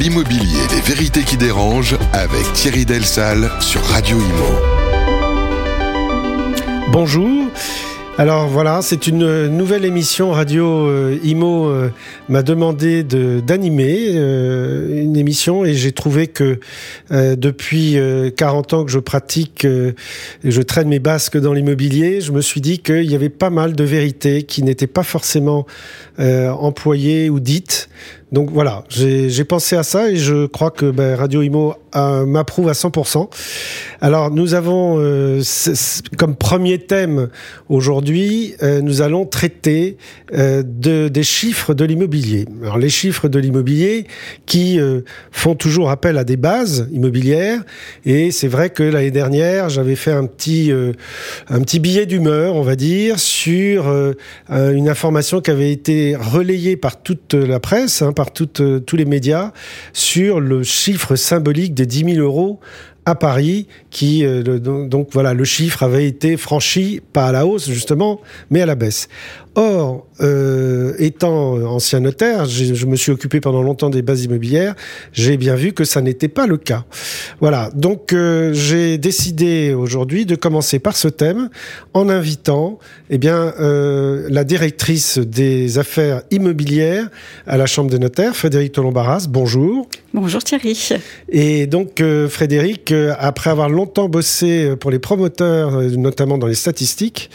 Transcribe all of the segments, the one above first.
L'immobilier, les vérités qui dérangent avec Thierry Delsal sur Radio Imo. Bonjour. Alors voilà, c'est une nouvelle émission radio euh, Imo euh, m'a demandé d'animer euh, une émission et j'ai trouvé que depuis 40 ans que je pratique je traîne mes basques dans l'immobilier, je me suis dit qu'il y avait pas mal de vérités qui n'étaient pas forcément employées ou dites donc voilà, j'ai pensé à ça et je crois que ben, Radio Imo m'approuve à 100%. Alors nous avons euh, comme premier thème aujourd'hui, euh, nous allons traiter euh, de, des chiffres de l'immobilier. Alors les chiffres de l'immobilier qui font toujours appel à des bases immobilières et c'est vrai que l'année dernière j'avais fait un petit un petit billet d'humeur, on va dire, sur une information qui avait été relayée par toute la presse. Hein, par euh, tous les médias sur le chiffre symbolique des 10 000 euros à Paris, qui euh, donc voilà, le chiffre avait été franchi pas à la hausse justement, mais à la baisse. Or, euh, étant ancien notaire, je me suis occupé pendant longtemps des bases immobilières, j'ai bien vu que ça n'était pas le cas. Voilà, donc euh, j'ai décidé aujourd'hui de commencer par ce thème en invitant eh bien, euh, la directrice des affaires immobilières à la Chambre des notaires, Frédéric Tolombaras. Bonjour. Bonjour Thierry. Et donc Frédéric, après avoir longtemps bossé pour les promoteurs, notamment dans les statistiques,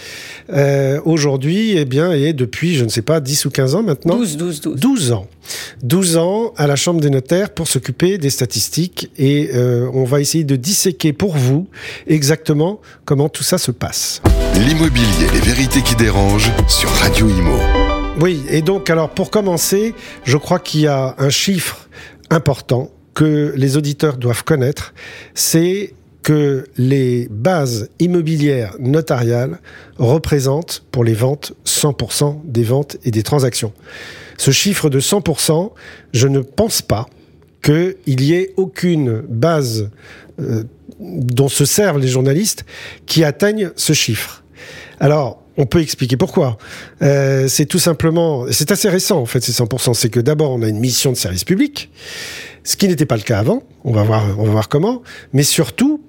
aujourd'hui, eh bien, depuis, je ne sais pas, 10 ou 15 ans maintenant 12, 12, 12. 12 ans. 12 ans à la Chambre des notaires pour s'occuper des statistiques et euh, on va essayer de disséquer pour vous exactement comment tout ça se passe. L'immobilier, les vérités qui dérangent sur Radio Imo. Oui, et donc alors pour commencer, je crois qu'il y a un chiffre important que les auditeurs doivent connaître, c'est que les bases immobilières notariales représentent pour les ventes 100% des ventes et des transactions. Ce chiffre de 100%, je ne pense pas qu'il y ait aucune base euh, dont se servent les journalistes qui atteignent ce chiffre. Alors, on peut expliquer pourquoi. Euh, c'est tout simplement, c'est assez récent en fait, ces 100%. C'est que d'abord, on a une mission de service public ce qui n'était pas le cas avant. On va voir, comment. Mais surtout,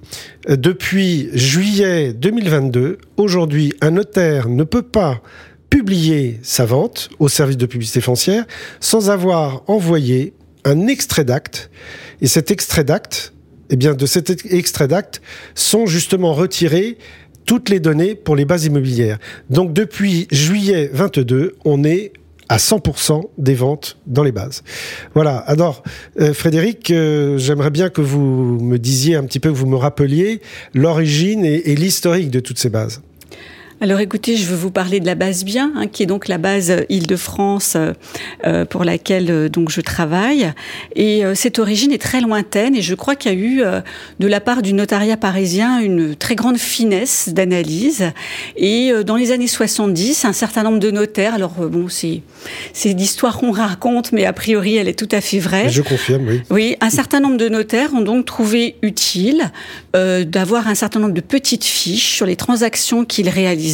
euh, depuis juillet 2022, aujourd'hui, un notaire ne peut pas publier sa vente au service de publicité foncière sans avoir envoyé un extrait d'acte. Et cet extrait d'acte, eh bien, de cet extrait d'acte sont justement retirées toutes les données pour les bases immobilières. Donc, depuis juillet 22, on est à 100% des ventes dans les bases. Voilà. Alors, euh, Frédéric, euh, j'aimerais bien que vous me disiez un petit peu, que vous me rappeliez l'origine et l'historique de toutes ces bases. Alors écoutez, je veux vous parler de la base bien, hein, qui est donc la base Île-de-France euh, euh, pour laquelle euh, donc je travaille. Et cette origine est très lointaine et je crois qu'il y a eu de la part du notariat parisien une très grande finesse d'analyse. Et dans les années 70, un certain nombre de notaires, alors bon, c'est c'est l'histoire qu'on raconte, mais a priori elle est tout à fait vraie. Je confirme, oui. Oui, un certain nombre de notaires ont donc trouvé utile d'avoir un certain nombre de petites fiches sur les transactions qu'ils réalisent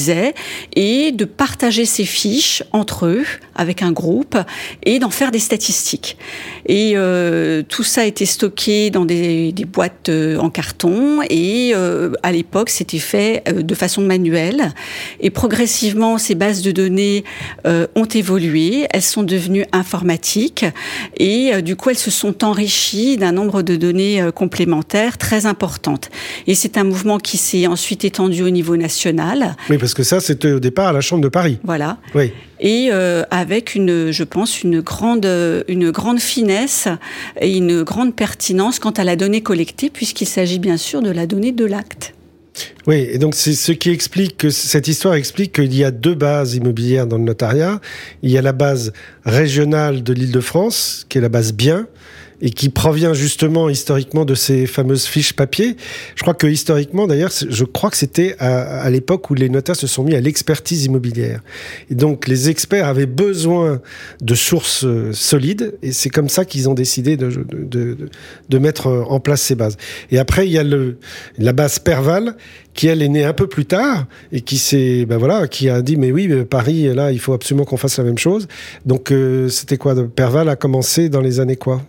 et de partager ces fiches entre eux avec un groupe et d'en faire des statistiques. Et euh, tout ça a été stocké dans des, boîtes euh, en carton et euh, à l'époque c'était fait de façon manuelle et progressivement ces bases de données ont évolué, elles sont devenues informatiques et du coup elles se sont enrichies d'un nombre de données complémentaires très importantes. Et c'est un mouvement qui s'est ensuite étendu au niveau national. Parce que ça c'était au départ à la Chambre de Paris. Voilà. Oui et euh, avec une, je pense, une grande, une grande finesse et une grande pertinence quant à la donnée collectée, puisqu'il s'agit bien sûr de la donnée de l'acte. Oui, et donc c'est ce qui explique que cette histoire explique qu'il y a deux bases immobilières dans le notariat. Il y a la base régionale de l'Île-de-France, qui est la base bien, et qui provient justement historiquement de ces fameuses fiches papier. Je crois que historiquement, d'ailleurs, je crois que c'était à, l'époque où les notaires se sont mis à l'expertise immobilière. Et donc, les experts avaient besoin de sources euh, solides, et c'est comme ça qu'ils ont décidé de, de, de, mettre en place ces bases. Et après, il y a le, la base Perval, qui elle est née un peu plus tard et qui s'est ben voilà qui a dit mais oui Paris là il faut absolument qu'on fasse la même chose donc euh, c'était quoi? Perval a commencé dans les années quoi?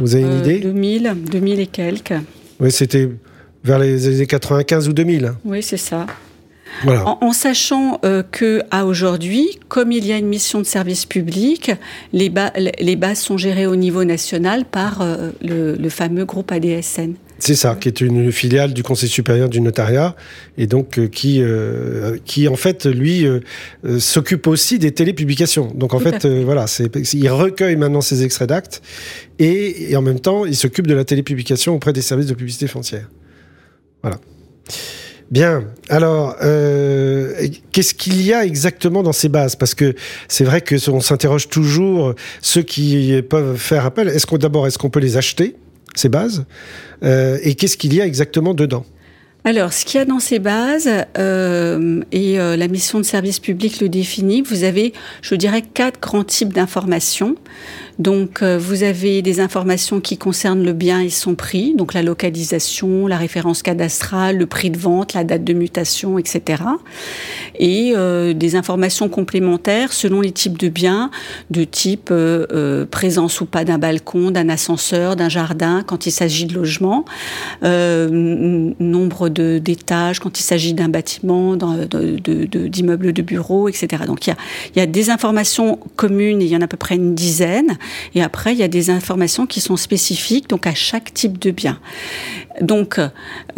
Vous avez une idée 2000, 2000 et quelques. Oui, c'était vers les années 95 ou 2000. Oui, c'est ça. En, sachant euh, que à aujourd'hui, comme il y a une mission de service public, les, les bases sont gérées au niveau national par euh, le, fameux groupe ADSN. C'est ça, qui est une filiale du Conseil supérieur du notariat et donc euh, qui, qui en fait lui s'occupe aussi des télépublications. Donc en fait, voilà, il recueille maintenant ses extraits d'actes et, et, en même temps il s'occupe de la télépublication auprès des services de publicité foncière. Voilà. Bien. Alors, euh, qu'est-ce qu'il y a exactement dans ces bases? Parce que c'est vrai que on s'interroge toujours ceux qui peuvent faire appel. Est-ce qu'on d'abord est-ce qu'on peut les acheter? Ces bases euh, Et qu'est-ce qu'il y a exactement dedans alors, ce qu'il y a dans ces bases, euh, et euh, la mission de service public le définit, vous avez, je dirais, quatre grands types d'informations. Donc, euh, vous avez des informations qui concernent le bien et son prix, donc la localisation, la référence cadastrale, le prix de vente, la date de mutation, etc. Et des informations complémentaires selon les types de biens, de type présence ou pas d'un balcon, d'un ascenseur, d'un jardin, quand il s'agit de logement, nombre d'étages, quand il s'agit d'un bâtiment, d'immeubles de, de, bureaux, etc. Donc il y, a, il y a des informations communes, il y en a à peu près une dizaine, et après il y a des informations qui sont spécifiques, donc à chaque type de bien. Donc,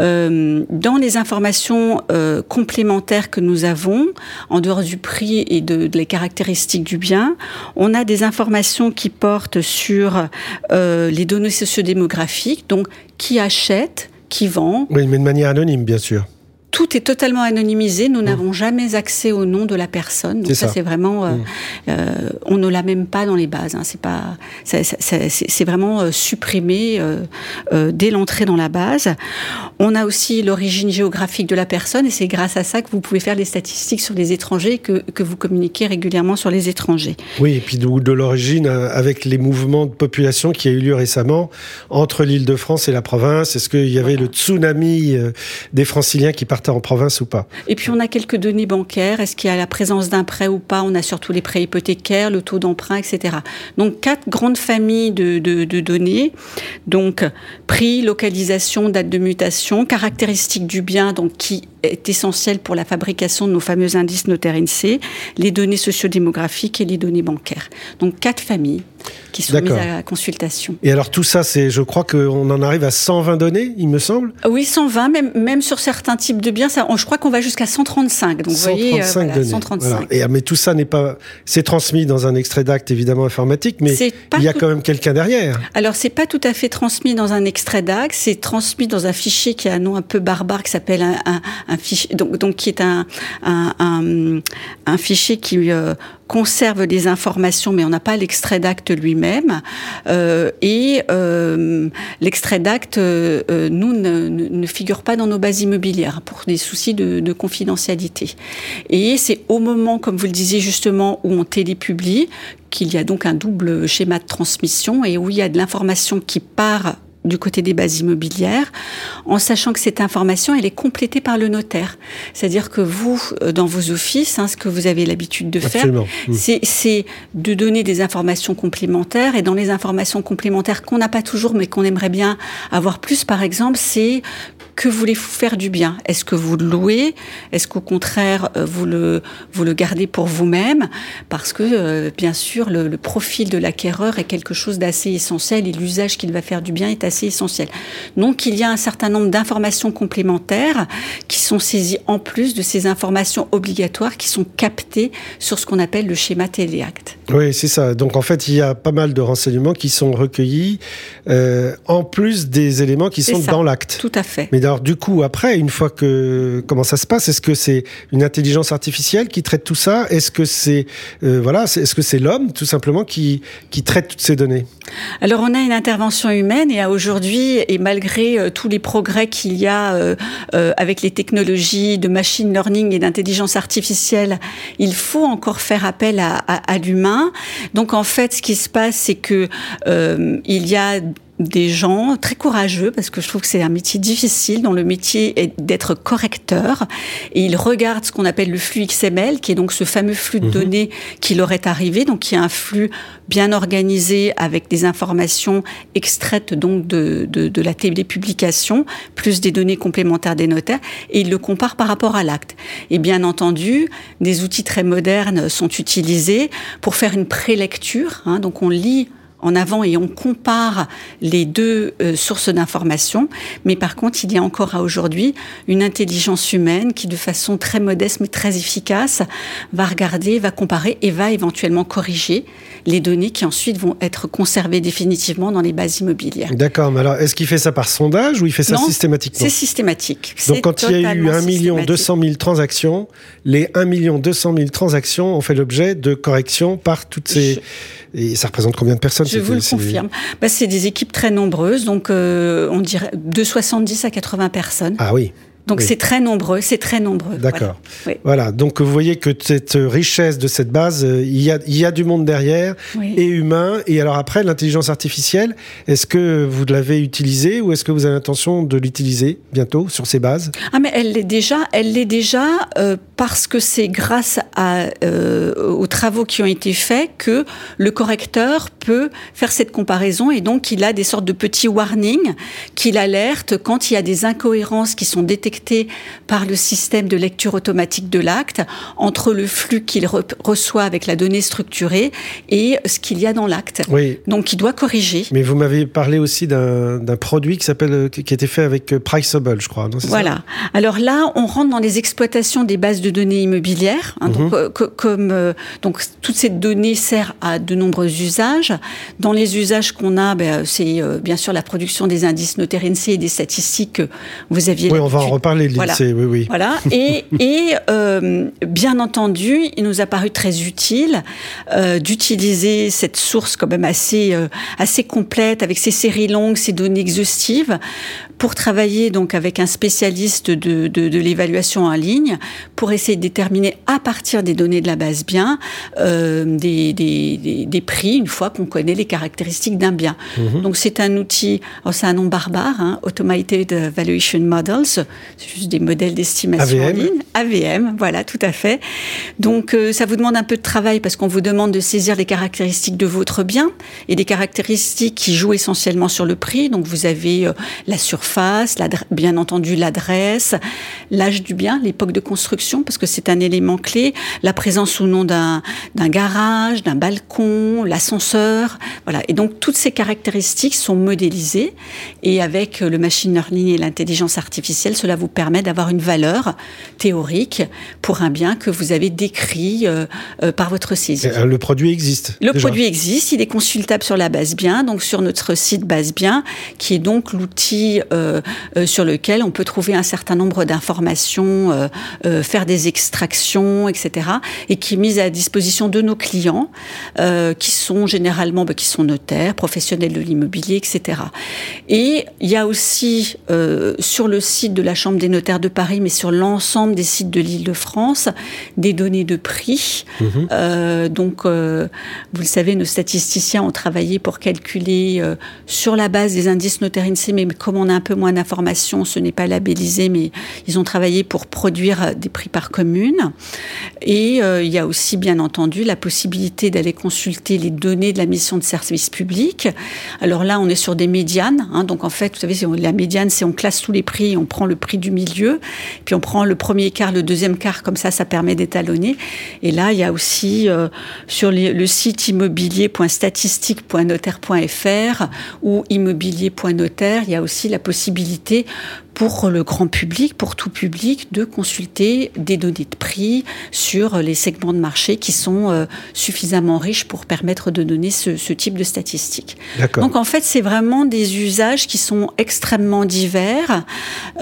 euh, dans les informations euh, complémentaires que nous avons, en dehors du prix et de, les caractéristiques du bien, on a des informations qui portent sur euh, les données sociodémographiques, donc qui achète, qui vend. Oui, mais de manière anonyme, bien sûr tout est totalement anonymisé. Nous mmh. n'avons jamais accès au nom de la personne. Donc ça, c'est vraiment, euh, mmh. euh, on ne l'a même pas dans les bases. Hein. C'est pas, c'est vraiment euh, supprimé dès l'entrée dans la base. On a aussi l'origine géographique de la personne, et c'est grâce à ça que vous pouvez faire les statistiques sur les étrangers que, que vous communiquez régulièrement sur les étrangers. Oui, et puis de, de l'origine avec les mouvements de population qui a eu lieu récemment entre l'Île-de-France et la province. Est-ce qu'il y avait le tsunami des Franciliens qui partaient en province ou pas. Et puis on a quelques données bancaires. Est-ce qu'il y a la présence d'un prêt ou pas? On a surtout les prêts hypothécaires, le taux d'emprunt, etc. Donc quatre grandes familles de, de, données. Donc prix, localisation, date de mutation, caractéristiques du bien, donc qui est essentiel pour la fabrication de nos fameux indices notaires INSEE, les données sociodémographiques et les données bancaires. Donc quatre familles qui sont mises à consultation. Et alors tout ça, c'est, je crois qu'on en arrive à 120 données, il me semble. Oui, 120, même, même sur certains types de biens, ça, je crois qu'on va jusqu'à 135. Donc 135 vous voyez, euh, voilà, 135. Et, mais tout ça n'est pas, c'est transmis dans un extrait d'acte évidemment informatique, mais il y a quand même quelqu'un derrière. Alors c'est pas tout à fait transmis dans un extrait d'acte, c'est transmis dans un fichier qui a un nom un peu barbare qui s'appelle un, un, donc, donc qui est un, un, fichier qui euh, conserve des informations, mais on n'a pas l'extrait d'acte lui-même. Euh, et euh, l'extrait d'acte, nous, ne, ne, figure pas dans nos bases immobilières pour des soucis de, de confidentialité. Et c'est au moment, comme vous le disiez justement, où on télépublie, qu'il y a donc un double schéma de transmission et où il y a de l'information qui part du côté des bases immobilières, en sachant que cette information, elle est complétée par le notaire. C'est-à-dire que vous, euh, dans vos offices, hein, ce que vous avez l'habitude de faire, mmh. c'est de donner des informations complémentaires. Et dans les informations complémentaires qu'on n'a pas toujours, mais qu'on aimerait bien avoir plus, par exemple, c'est que voulez-vous faire du bien? Est-ce que vous le louez? Est-ce qu'au contraire, euh, vous le, vous le gardez pour vous-même? Parce que, euh, bien sûr, le, le profil de l'acquéreur est quelque chose d'assez essentiel et l'usage qu'il va faire du bien est assez essentiel. Donc, il y a un certain nombre d'informations complémentaires qui sont saisies en plus de ces informations obligatoires qui sont captées sur ce qu'on appelle le schéma téléacte. Oui, c'est ça. Donc, en fait, il y a pas mal de renseignements qui sont recueillis euh, en plus des éléments qui sont dans l'acte. Tout à fait. Mais alors, du coup, après, une fois que comment ça se passe? Est-ce que c'est une intelligence artificielle qui traite tout ça? Est-ce que c'est euh, voilà Est-ce que c'est l'homme tout simplement qui qui traite toutes ces données? Alors, on a une intervention humaine et aujourd'hui, et malgré euh, tous les progrès qu'il y a euh, avec les technologies de machine learning et d'intelligence artificielle, il faut encore faire appel à, à, à l'humain. Donc, en fait, ce qui se passe, c'est que il y a des gens très courageux, parce que je trouve que c'est un métier difficile, dont le métier est d'être correcteur, et ils regardent ce qu'on appelle le flux XML, qui est donc ce fameux flux de mhm. données qui leur est arrivé, donc qui est un flux bien organisé avec des informations extraites donc de, de, de la télépublication, plus des données complémentaires des notaires, et ils le comparent par rapport à l'acte. Et bien entendu, des outils très modernes sont utilisés pour faire une prélecture, hein, donc on lit en avant et on compare les deux euh, sources d'informations. Mais par contre, il y a encore à aujourd'hui une intelligence humaine qui, de façon très modeste mais très efficace, va regarder, va comparer et va éventuellement corriger les données qui ensuite vont être conservées définitivement dans les bases immobilières. D'accord, mais alors est-ce qu'il fait ça par sondage ou il fait ça systématiquement C'est systématique. Donc quand il y a eu 1 million 200 000 transactions, les 1 million 200 000 transactions ont fait l'objet de corrections par toutes ces... Et ça représente combien de personnes Je vous le confirme. Bah, c'est des équipes très nombreuses, donc euh, on dirait de 70 à 80 personnes. Ah oui. Donc c'est très nombreux, c'est très nombreux. D'accord. Voilà. Donc vous voyez que cette richesse de cette base, euh, il y a, il y a du monde derrière et humain. Et alors après, l'intelligence artificielle, est-ce que vous l'avez utilisée ou est-ce que vous avez l'intention de l'utiliser bientôt sur ces bases? Ah mais elle l'est déjà, elle l'est déjà euh, parce que c'est grâce à, euh, aux travaux qui ont été faits que le correcteur peut faire cette comparaison et donc il a des sortes de petits warnings qu'il alerte quand il y a des incohérences qui sont détectées par le système de lecture automatique de l'acte entre le flux qu'il reçoit avec la donnée structurée et ce qu'il y a dans l'acte. Donc il doit corriger. Mais vous m'avez parlé aussi d'un produit qui s'appelle qui a été fait avec euh, Priceable, je crois. voilà. Alors là, on rentre dans les exploitations des bases de données immobilières. Hein, donc, mhm. euh, comme euh, donc toutes ces données servent à de nombreux usages. Dans les usages qu'on a, ben, c'est bien sûr la production des indices notaires et des statistiques que vous aviez. Oui, on va en parler de voilà. oui, oui. Voilà. Et, et euh, bien entendu, il nous a paru très utile euh, d'utiliser cette source quand même assez, euh, assez complète, avec ses séries longues, ses données exhaustives, pour travailler donc avec un spécialiste de, de, de l'évaluation en ligne, pour essayer de déterminer à partir des données de la base bien des, des, des, prix, une fois qu'on connaît les caractéristiques d'un bien. Mhm. Donc c'est un outil, c'est un nom barbare, hein, Automated Valuation Models, c'est juste des modèles d'estimation en ligne. AVM, voilà, tout à fait. Donc, euh, ça vous demande un peu de travail parce qu'on vous demande de saisir les caractéristiques de votre bien et des caractéristiques qui jouent essentiellement sur le prix. Donc, vous avez euh, la surface, bien entendu l'adresse, l'âge du bien, l'époque de construction, parce que c'est un élément clé, la présence ou non d'un garage, d'un balcon, l'ascenseur, voilà. Et donc, toutes ces caractéristiques sont modélisées et avec le machine learning et l'intelligence artificielle, cela vous permet d'avoir une valeur théorique pour un bien que vous avez décrit euh, euh, par votre saisie. Euh, le produit existe. Le produit existe, il est consultable sur la base bien, donc sur notre site base bien, qui est donc l'outil sur lequel on peut trouver un certain nombre d'informations, faire des extractions, etc., et qui est mise à disposition de nos clients, qui sont généralement, bah, qui sont notaires, professionnels de l'immobilier, etc. Et il y a aussi sur le site de la Chambre des notaires de Paris, mais sur l'ensemble des sites de l'Île-de-France, des données de prix. Mhm. Euh, donc, euh, vous le savez, nos statisticiens ont travaillé pour calculer euh, sur la base des indices notaires INSEE, mais comme on a un peu moins d'informations, ce n'est pas labellisé, mais ils ont travaillé pour produire des prix par commune. Et il y a aussi, bien entendu, la possibilité d'aller consulter les données de la mission de service public. Alors là, on est sur des médianes. Hein, donc, en fait, vous savez, la médiane, c'est on classe tous les prix, on prend le prix du milieu, puis on prend le premier quart, le deuxième quart, comme ça, ça permet d'étalonner. Et là, il y a aussi euh, sur le site immobilier.statistique.notaire.fr ou immobilier.notaire, il y a aussi la possibilité pour le grand public, pour tout public, de consulter des données de prix sur les segments de marché qui sont euh, suffisamment riches pour permettre de donner ce, type de statistiques. Donc en fait, c'est vraiment des usages qui sont extrêmement divers.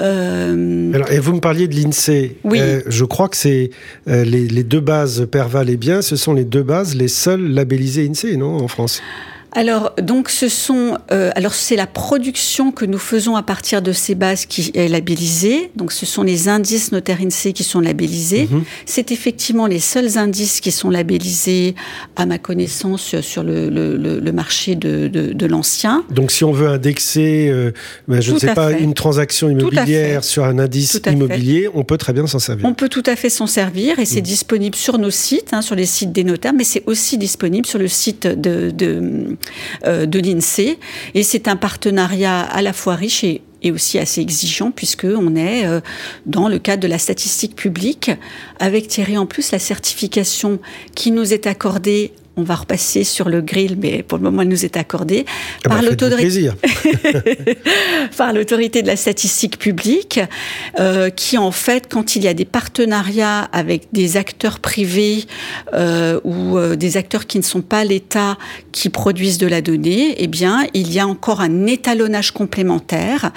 Euh, Alors, et vous me parliez de l'INSEE. Oui. Euh, je crois que c'est les, les, deux bases Perval et Bien, ce sont les deux bases les seules labellisées INSEE, non, en France? Alors, donc, ce sont, euh, alors c'est la production que nous faisons à partir de ces bases qui est labellisée. Donc, ce sont les indices notaires INSEE qui sont labellisés. Mhm. C'est effectivement les seuls indices qui sont labellisés, à ma connaissance, sur le, le, le marché de, de, de l'ancien. Donc, si on veut indexer, euh, ben, je ne sais pas, une transaction immobilière sur un indice immobilier, on peut très bien s'en servir. On peut tout à fait s'en servir et c'est mhm. disponible sur nos sites, hein, sur les sites des notaires, mais c'est aussi disponible sur le site de, de euh, de l'INSEE. Et c'est un partenariat à la fois riche et, aussi assez exigeant puisque on est euh, dans le cadre de la statistique publique avec Thierry en plus la certification qui nous est accordée on va repasser sur le grill, mais pour le moment, elle nous est accordée ah bah, par l'autorité par l'autorité de la statistique publique, euh, qui en fait, quand il y a des partenariats avec des acteurs privés euh, ou euh, des acteurs qui ne sont pas l'État qui produisent de la donnée, eh bien, il y a encore un étalonnage complémentaire.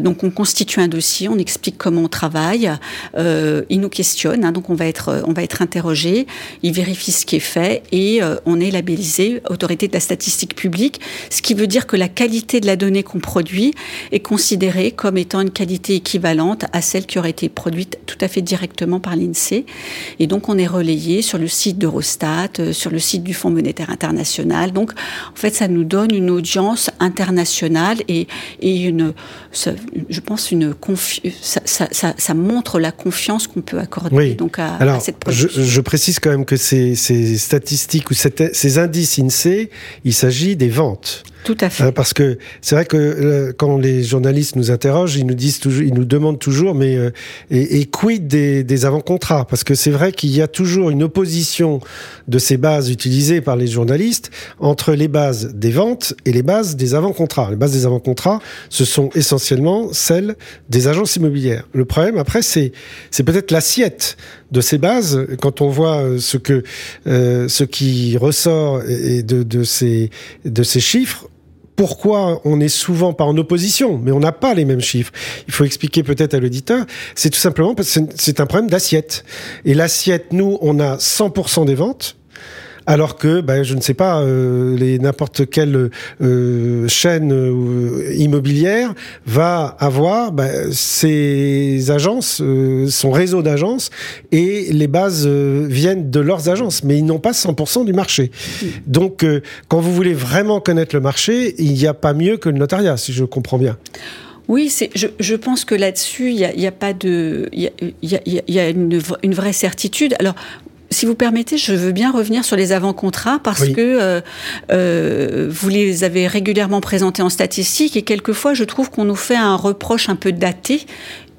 donc, on constitue un dossier, on explique comment on travaille, il nous questionne, hein, donc on va être, on va être interrogé, il vérifie ce qui est fait et euh, on est labellisé autorité de la statistique publique, ce qui veut dire que la qualité de la donnée qu'on produit est considérée comme étant une qualité équivalente à celle qui aurait été produite tout à fait directement par l'INSEE. Et donc on est relayé sur le site d'Eurostat, euh, sur le site du Fonds monétaire international. Donc en fait ça nous donne une audience internationale et, une, je pense une ça, ça, ça, montre la confiance qu'on peut accorder donc à, cette production. Je, je, précise quand même que ces, ces statistiques ou ces indices INSEE, il s'agit des ventes. Tout à fait. Euh, parce que c'est vrai que euh, quand les journalistes nous interrogent, ils nous disent toujours, ils nous demandent toujours, mais euh, et, quid des, des avant-contrats? Parce que c'est vrai qu'il y a toujours une opposition de ces bases utilisées par les journalistes entre les bases des ventes et les bases des avant-contrats. Les bases des avant-contrats, ce sont essentiellement celles des agences immobilières. Le problème après, c'est c'est peut-être l'assiette de ces bases. Quand on voit ce que ce qui ressort de, de ces de ces chiffres, pourquoi on est souvent pas en opposition, mais on n'a pas les mêmes chiffres. Il faut expliquer peut-être à l'auditeur, c'est tout simplement parce que c'est un problème d'assiette. Et l'assiette, nous, on a 100% des ventes, alors que, ben, je ne sais pas, euh, les n'importe quelle euh, chaîne euh, immobilière va avoir ses agences, son réseau d'agences, et les bases viennent de leurs agences, mais ils n'ont pas 100% du marché. Donc, quand vous voulez vraiment connaître le marché, il n'y a pas mieux que le notariat, si je comprends bien. Oui, je, je, pense que là-dessus, il n'y a, a, pas de, il y a, y a une, une, vraie certitude. Alors, si vous permettez, je veux bien revenir sur les avant-contrats parce que euh, euh, vous les avez régulièrement présentés en statistique et quelquefois je trouve qu'on nous fait un reproche un peu daté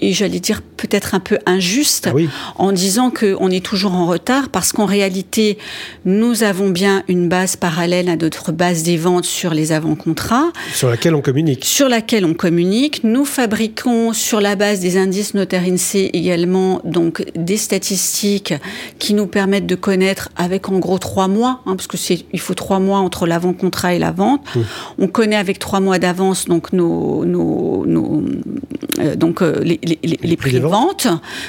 et j'allais dire peut-être un peu injuste ah en disant qu'on est toujours en retard parce qu'en réalité, nous avons bien une base parallèle à notre base des ventes sur les avant-contrats. Sur laquelle on communique. Sur laquelle on communique. Nous fabriquons sur la base des indices notaires INSEE également donc des statistiques qui nous permettent de connaître avec en gros trois mois, hein, parce que c'est il faut trois mois entre l'avant-contrat et la vente. Mmh. On connaît avec trois mois d'avance donc nos, nos, nos euh, donc euh, les, les, prix, de vente.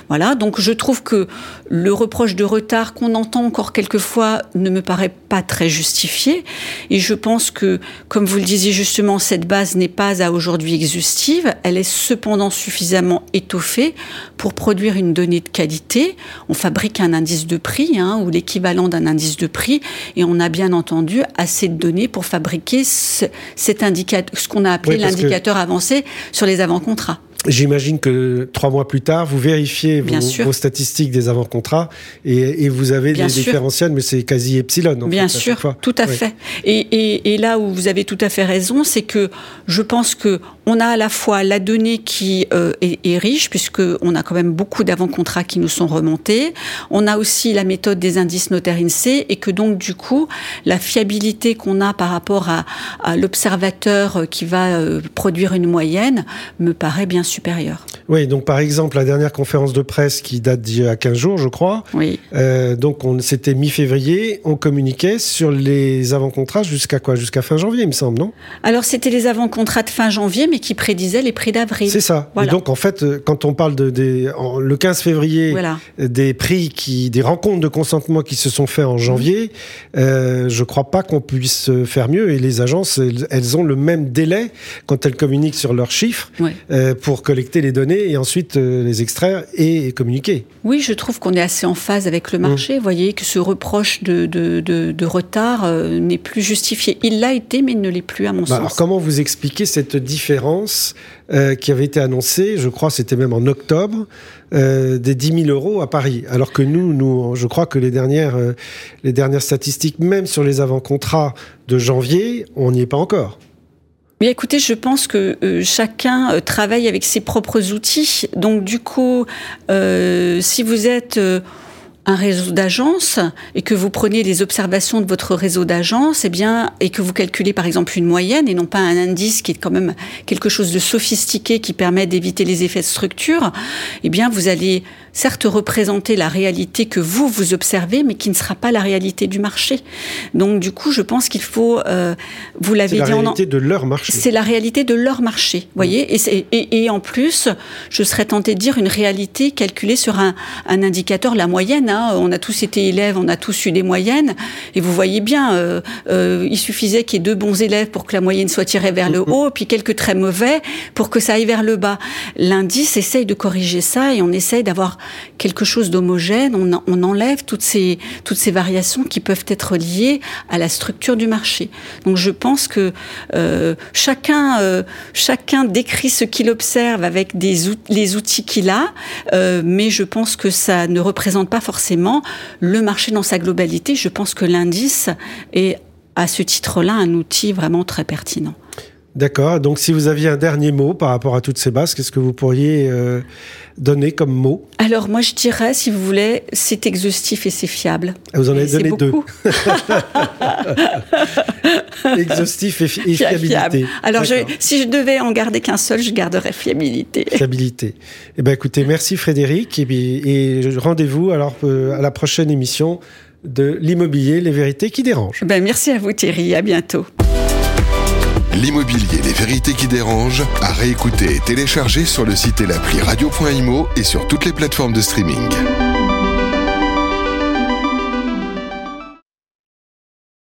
Voilà, donc je trouve que le reproche de retard qu'on entend encore quelquefois ne me paraît pas très justifié. Et je pense que, comme vous le disiez justement, cette base n'est pas à aujourd'hui exhaustive. Elle est cependant suffisamment étoffée pour produire une donnée de qualité. On fabrique un indice de prix hein, ou l'équivalent d'un indice de prix, et on a bien entendu assez de données pour fabriquer ce, cet indicateur, ce qu'on a appelé l'indicateur avancé sur les avant-contrats. J'imagine que trois mois plus tard, vous vérifiez vos, statistiques des avant-contrats et, vous avez des différentiels, mais c'est quasi epsilon. Bien sûr, tout à fait. Et, et, là où vous avez tout à fait raison, c'est que je pense que on a à la fois la donnée qui euh, est, est, riche, puisqu'on a quand même beaucoup d'avant-contrats qui nous sont remontés. On a aussi la méthode des indices notaires INSEE, et que donc, du coup, la fiabilité qu'on a par rapport à, à l'observateur qui va euh, produire une moyenne me paraît bien supérieure. Oui, donc par exemple, la dernière conférence de presse qui date d'il y a 15 jours, je crois. Oui. Euh, donc on c'était mi-février, on communiquait sur les avant-contrats jusqu'à quoi? Jusqu'à fin janvier, il me semble, non? Alors c'était les avant-contrats de fin janvier, mais qui prédisaient les prix d'avril. C'est ça. Voilà. Et donc en fait, euh, quand on parle de des, en- le 15 février, Voilà. euh, des prix qui, des rencontres de consentement qui se sont faits en janvier, euh, je crois pas qu'on puisse faire mieux. Et les agences, elles, elles ont le même délai quand elles communiquent sur leurs chiffres Ouais. euh, pour collecter les données et ensuite euh, les extraire et communiquer. Oui, je trouve qu'on est assez en phase avec le marché. Vous voyez que ce reproche de, de, de- de retard euh, n'est plus justifié. Il l'a été, mais il ne l'est plus à mon Bah, sens. alors comment vous expliquez cette différence? Euh, qui avait été annoncée, je crois c'était même en octobre, euh, des 10 000 euros à Paris Alors que nous, nous je crois que les dernières, euh, les dernières statistiques, même sur les avant-contrats de janvier, on n'y est pas encore. Mais écoutez, je pense que chacun travaille avec ses propres outils. Donc du coup, si vous êtes un réseau d'agences et que vous prenez les observations de votre réseau d'agences, eh bien, et que vous calculez par exemple une moyenne et non pas un indice qui est quand même quelque chose de sophistiqué qui permet d'éviter les effets de structure, eh bien, vous allez certes représenter la réalité que vous vous observez, mais qui ne sera pas la réalité du marché. Donc, du coup, je pense qu'il faut, euh, vous C'est l'avez la dit en réalité de leur marché. c'est la réalité de leur marché, vous voyez. Et, c'est- et, et en plus, je serais tentée de dire une réalité calculée sur un, un indicateur, la moyenne. hein. On a tous été élèves, on a tous eu des moyennes, et vous voyez bien, euh, euh, il suffisait qu'il y ait deux bons élèves pour que la moyenne soit tirée vers le haut, puis quelques très mauvais pour que ça aille vers le bas. L'indice essaye de corriger ça, et on essaye d'avoir quelque chose d'homogène. On, en- on enlève toutes ces toutes ces variations qui peuvent être liées à la structure du marché. Donc je pense que euh, chacun, euh, chacun décrit ce qu'il observe avec les outils qu'il a, euh, mais je pense que ça ne représente pas forcément le marché dans sa globalité. Je pense que l'indice est à ce titre-là un outil vraiment très pertinent. D'accord. Donc si vous aviez un dernier mot par rapport à toutes ces bases, qu'est-ce que vous pourriez euh, donner comme mot? Alors moi je dirais, si vous voulez, c'est exhaustif et c'est fiable. Ah, Vous en avez donné deux. Exhaustif et, fi- et Fiable. fiabilité. Alors je- si je devais en garder qu'un seul, je garderais fiabilité. Fiabilité. Eh ben, écoutez, merci Frédéric et, et rendez-vous alors euh, à la prochaine émission de l'immobilier, les vérités qui dérangent. Ben, merci à vous Thierry, à bientôt. L'immobilier, les vérités qui dérangent, à réécouter et télécharger sur le site et l'appli radio.imo et sur toutes les plateformes de streaming.